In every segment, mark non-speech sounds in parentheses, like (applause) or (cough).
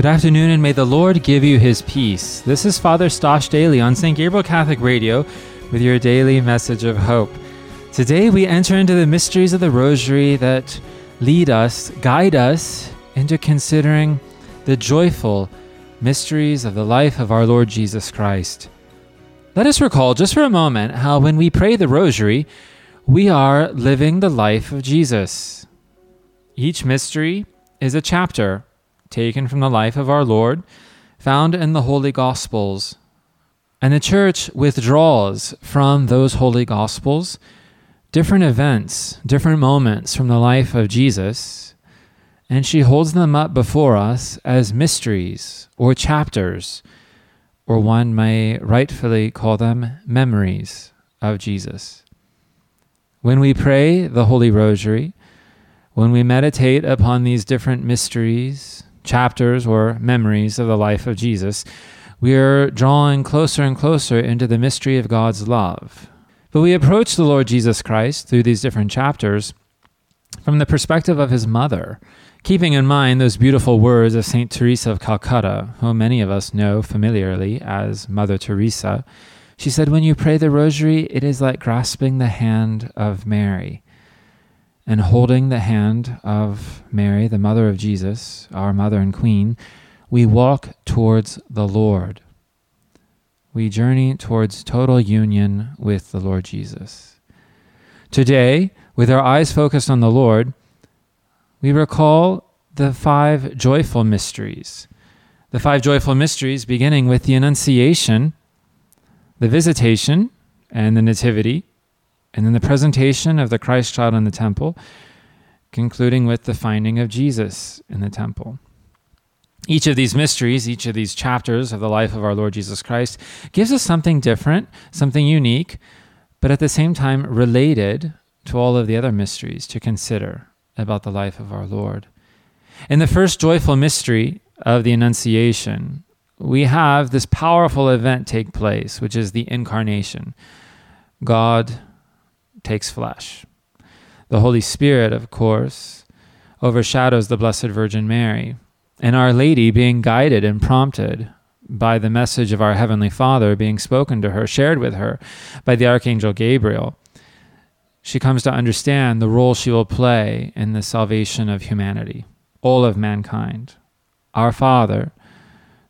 Good afternoon, and may the Lord give you his peace. This is Father Stosh Daily on St. Gabriel Catholic Radio with your daily message of hope. Today we enter into the mysteries of the Rosary that lead us, guide us into considering the joyful mysteries of the life of our Lord Jesus Christ. Let us recall just for a moment how when we pray the Rosary, we are living the life of Jesus. Each mystery is a chapter taken from the life of our Lord, found in the Holy Gospels. And the Church withdraws from those Holy Gospels different events, different moments from the life of Jesus, and she holds them up before us as mysteries or chapters, or one may rightfully call them memories of Jesus. When we pray the Holy Rosary, when we meditate upon these different mysteries, chapters, or memories of the life of Jesus, we are drawing closer and closer into the mystery of God's love. But we approach the Lord Jesus Christ through these different chapters from the perspective of his mother, keeping in mind those beautiful words of St. Teresa of Calcutta, whom many of us know familiarly as Mother Teresa. She said, When you pray the rosary, it is like grasping the hand of Mary and holding the hand of Mary, the mother of Jesus, our mother and queen, we walk towards the Lord. We journey towards total union with the Lord Jesus. Today, with our eyes focused on the Lord, we recall the five joyful mysteries. The five joyful mysteries beginning with the Annunciation, the Visitation, and the Nativity, and then the presentation of the Christ child in the temple, concluding with the finding of Jesus in the temple. Each of these mysteries, each of these chapters of the life of our Lord Jesus Christ, gives us something different, something unique, but at the same time related to all of the other mysteries to consider about the life of our Lord. In the first joyful mystery of the Annunciation, we have this powerful event take place, which is the incarnation. God takes flesh. The Holy Spirit, of course, overshadows the Blessed Virgin Mary. And Our Lady, being guided and prompted by the message of our Heavenly Father being spoken to her, shared with her by the Archangel Gabriel, she comes to understand the role she will play in the salvation of humanity, all of mankind. Our Father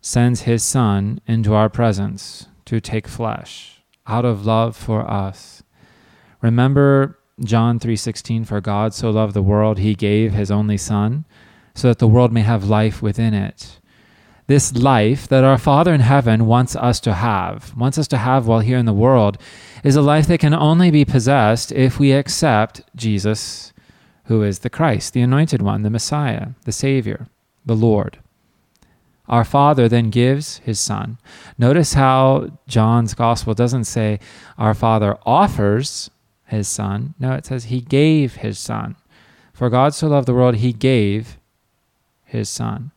sends His Son into our presence to take flesh out of love for us Remember John 3:16 for God so loved the world he gave his only son so that the world may have life within it. This life that our Father in heaven wants us to have, wants us to have while here in the world, is a life that can only be possessed if we accept Jesus, who is the Christ, the anointed one, the Messiah, the Savior, the Lord. Our Father then gives his Son. Notice how John's Gospel doesn't say our Father offers his son. No, it says he gave his son. For God so loved the world, he gave his son.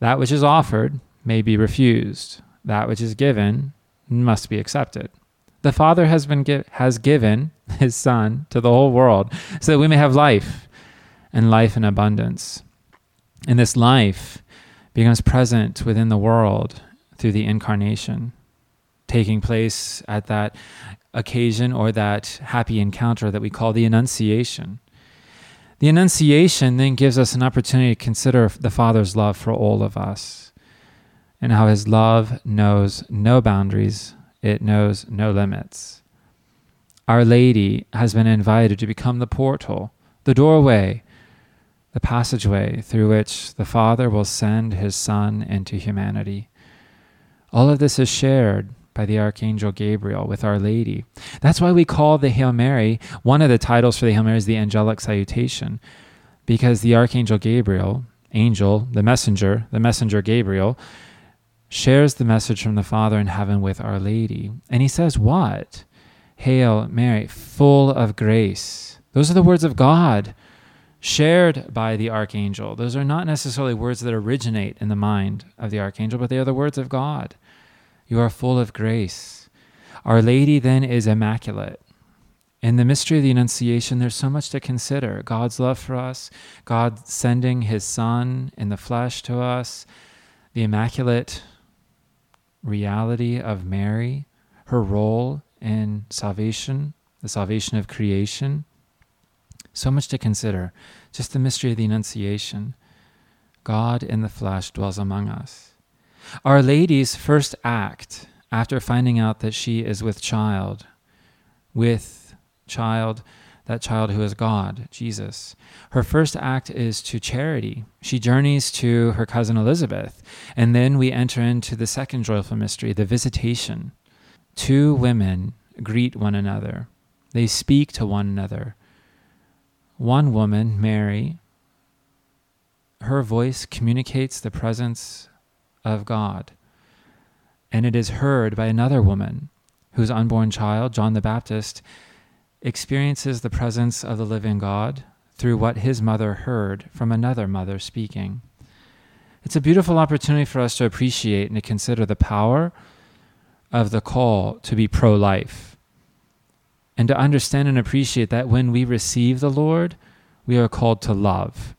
That which is offered may be refused. That which is given must be accepted. The Father has been gi- has given (laughs) his son to the whole world so that we may have life and life in abundance. And this life becomes present within the world through the incarnation taking place at that occasion or that happy encounter that we call the Annunciation. The Annunciation then gives us an opportunity to consider the Father's love for all of us and how His love knows no boundaries, it knows no limits. Our Lady has been invited to become the portal, the doorway, the passageway through which the Father will send His Son into humanity. All of this is shared by the Archangel Gabriel with Our Lady. That's why we call the Hail Mary, one of the titles for the Hail Mary is the angelic salutation, because the Archangel Gabriel, angel, the messenger, the messenger Gabriel, shares the message from the Father in heaven with Our Lady. And he says, What? Hail Mary, full of grace. Those are the words of God shared by the archangel. Those are not necessarily words that originate in the mind of the archangel, but they are the words of God. You are full of grace. Our Lady then is immaculate. In the mystery of the Annunciation, there's so much to consider God's love for us, God sending His Son in the flesh to us, the immaculate reality of Mary, her role in salvation, the salvation of creation. So much to consider. Just the mystery of the Annunciation. God in the flesh dwells among us. Our Lady's first act after finding out that she is with child, with child, that child who is God, Jesus. Her first act is to charity. She journeys to her cousin Elizabeth. And then we enter into the second joyful mystery, the visitation. Two women greet one another, they speak to one another. One woman, Mary, her voice communicates the presence of God, and it is heard by another woman whose unborn child, John the Baptist, experiences the presence of the living God through what his mother heard from another mother speaking. It's a beautiful opportunity for us to appreciate and to consider the power of the call to be pro life and to understand and appreciate that when we receive the Lord, we are called to love.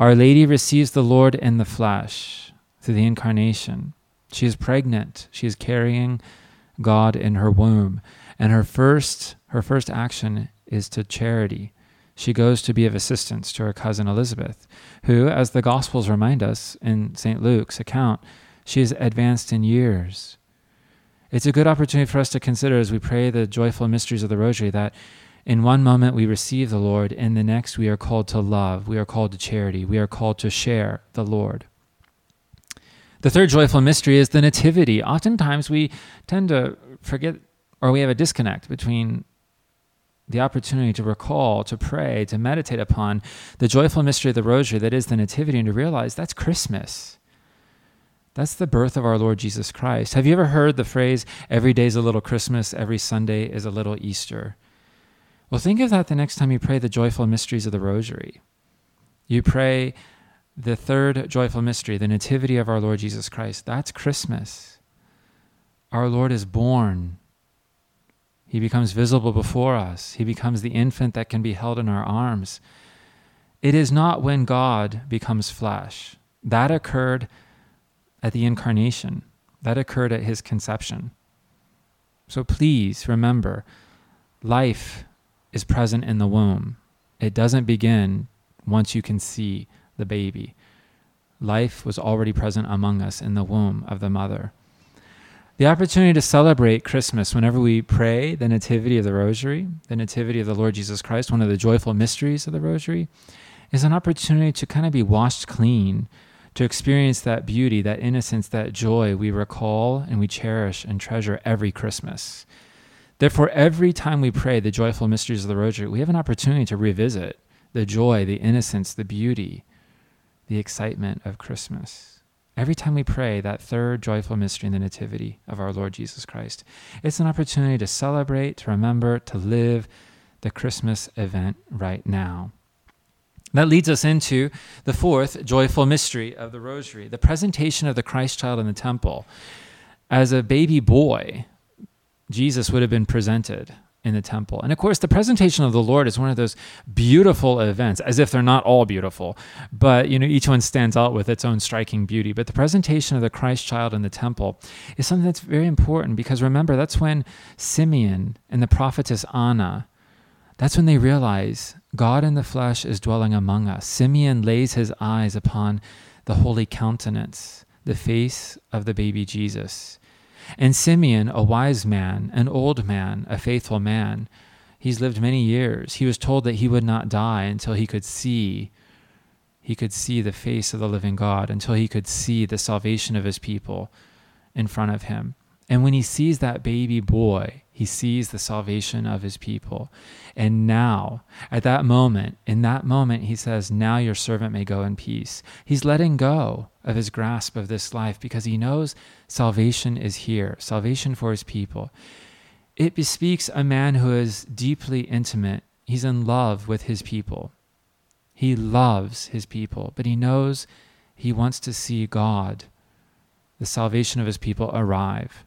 Our Lady receives the Lord in the flesh through the incarnation. She is pregnant. She is carrying God in her womb. And her first her first action is to charity. She goes to be of assistance to her cousin Elizabeth, who, as the Gospels remind us in St. Luke's account, she is advanced in years. It's a good opportunity for us to consider as we pray the joyful mysteries of the Rosary that in one moment we receive the Lord, in the next we are called to love, we are called to charity, we are called to share the Lord. The third joyful mystery is the Nativity. Oftentimes we tend to forget or we have a disconnect between the opportunity to recall, to pray, to meditate upon the joyful mystery of the Rosary that is the Nativity, and to realize that's Christmas. That's the birth of our Lord Jesus Christ. Have you ever heard the phrase, every day is a little Christmas, every Sunday is a little Easter? Well, think of that the next time you pray the joyful mysteries of the Rosary. You pray the third joyful mystery, the Nativity of our Lord Jesus Christ. That's Christmas. Our Lord is born he becomes visible before us. He becomes the infant that can be held in our arms. It is not when God becomes flesh. That occurred at the incarnation, that occurred at his conception. So please remember life is present in the womb. It doesn't begin once you can see the baby. Life was already present among us in the womb of the mother. The opportunity to celebrate Christmas whenever we pray the Nativity of the Rosary, the Nativity of the Lord Jesus Christ, one of the joyful mysteries of the Rosary, is an opportunity to kind of be washed clean, to experience that beauty, that innocence, that joy we recall and we cherish and treasure every Christmas. Therefore, every time we pray the joyful mysteries of the Rosary, we have an opportunity to revisit the joy, the innocence, the beauty, the excitement of Christmas every time we pray that third joyful mystery in the Nativity of our Lord Jesus Christ, it's an opportunity to celebrate, to remember, to live the Christmas event right now. That leads us into the fourth joyful mystery of the Rosary, the presentation of the Christ child in the temple. As a baby boy, Jesus would have been presented in the temple. And of course, the presentation of the Lord is one of those beautiful events, as if they're not all beautiful, but you know, each one stands out with its own striking beauty. But the presentation of the Christ child in the temple is something that's very important because remember, that's when Simeon and the prophetess Anna, that's when they realize God in the flesh is dwelling among us. Simeon lays his eyes upon the holy countenance, the face of the baby Jesus. And Simeon, a wise man, an old man, a faithful man, he's lived many years. He was told that he would not die until he could see he could see the face of the living God, until he could see the salvation of his people in front of him. And when he sees that baby boy, he sees the salvation of his people. And now, at that moment, in that moment, he says, Now your servant may go in peace. He's letting go of his grasp of this life because he knows salvation is here, salvation for his people. It bespeaks a man who is deeply intimate. He's in love with his people. He loves his people, but he knows he wants to see God, the salvation of his people, arrive.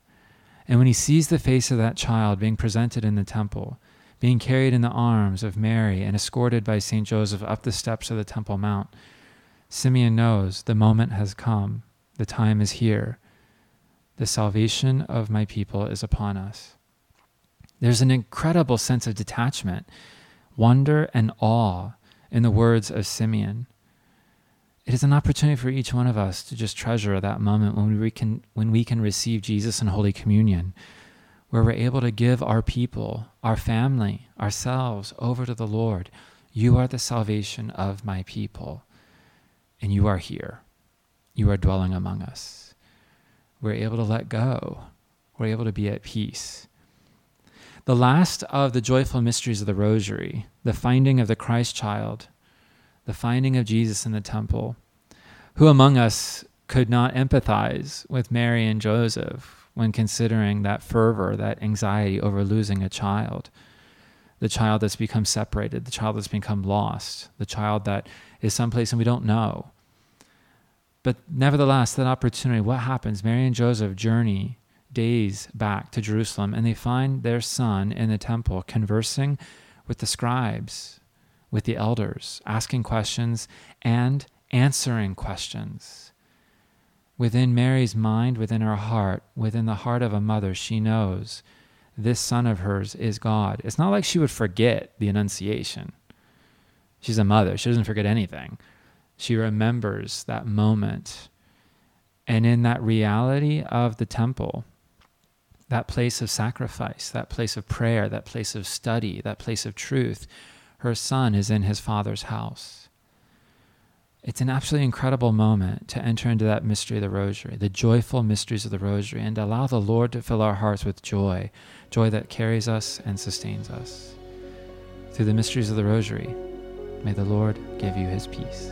And when he sees the face of that child being presented in the temple, being carried in the arms of Mary and escorted by St. Joseph up the steps of the Temple Mount, Simeon knows the moment has come. The time is here. The salvation of my people is upon us. There's an incredible sense of detachment, wonder, and awe in the words of Simeon. It is an opportunity for each one of us to just treasure that moment when we can, when we can receive Jesus in Holy Communion, where we're able to give our people, our family, ourselves over to the Lord. You are the salvation of my people, and you are here. You are dwelling among us. We're able to let go. We're able to be at peace. The last of the joyful mysteries of the Rosary, the finding of the Christ child, the finding of Jesus in the temple. Who among us could not empathize with Mary and Joseph when considering that fervor, that anxiety over losing a child? The child that's become separated, the child that's become lost, the child that is someplace and we don't know. But nevertheless, that opportunity, what happens? Mary and Joseph journey days back to Jerusalem and they find their son in the temple conversing with the scribes, with the elders, asking questions and answering questions. Within Mary's mind, within her heart, within the heart of a mother, she knows this son of hers is God. It's not like she would forget the Annunciation. She's a mother, she doesn't forget anything. She remembers that moment. And in that reality of the temple, that place of sacrifice, that place of prayer, that place of study, that place of truth. Her son is in his father's house. It's an absolutely incredible moment to enter into that mystery of the rosary, the joyful mysteries of the rosary, and allow the Lord to fill our hearts with joy, joy that carries us and sustains us. Through the mysteries of the rosary, may the Lord give you his peace.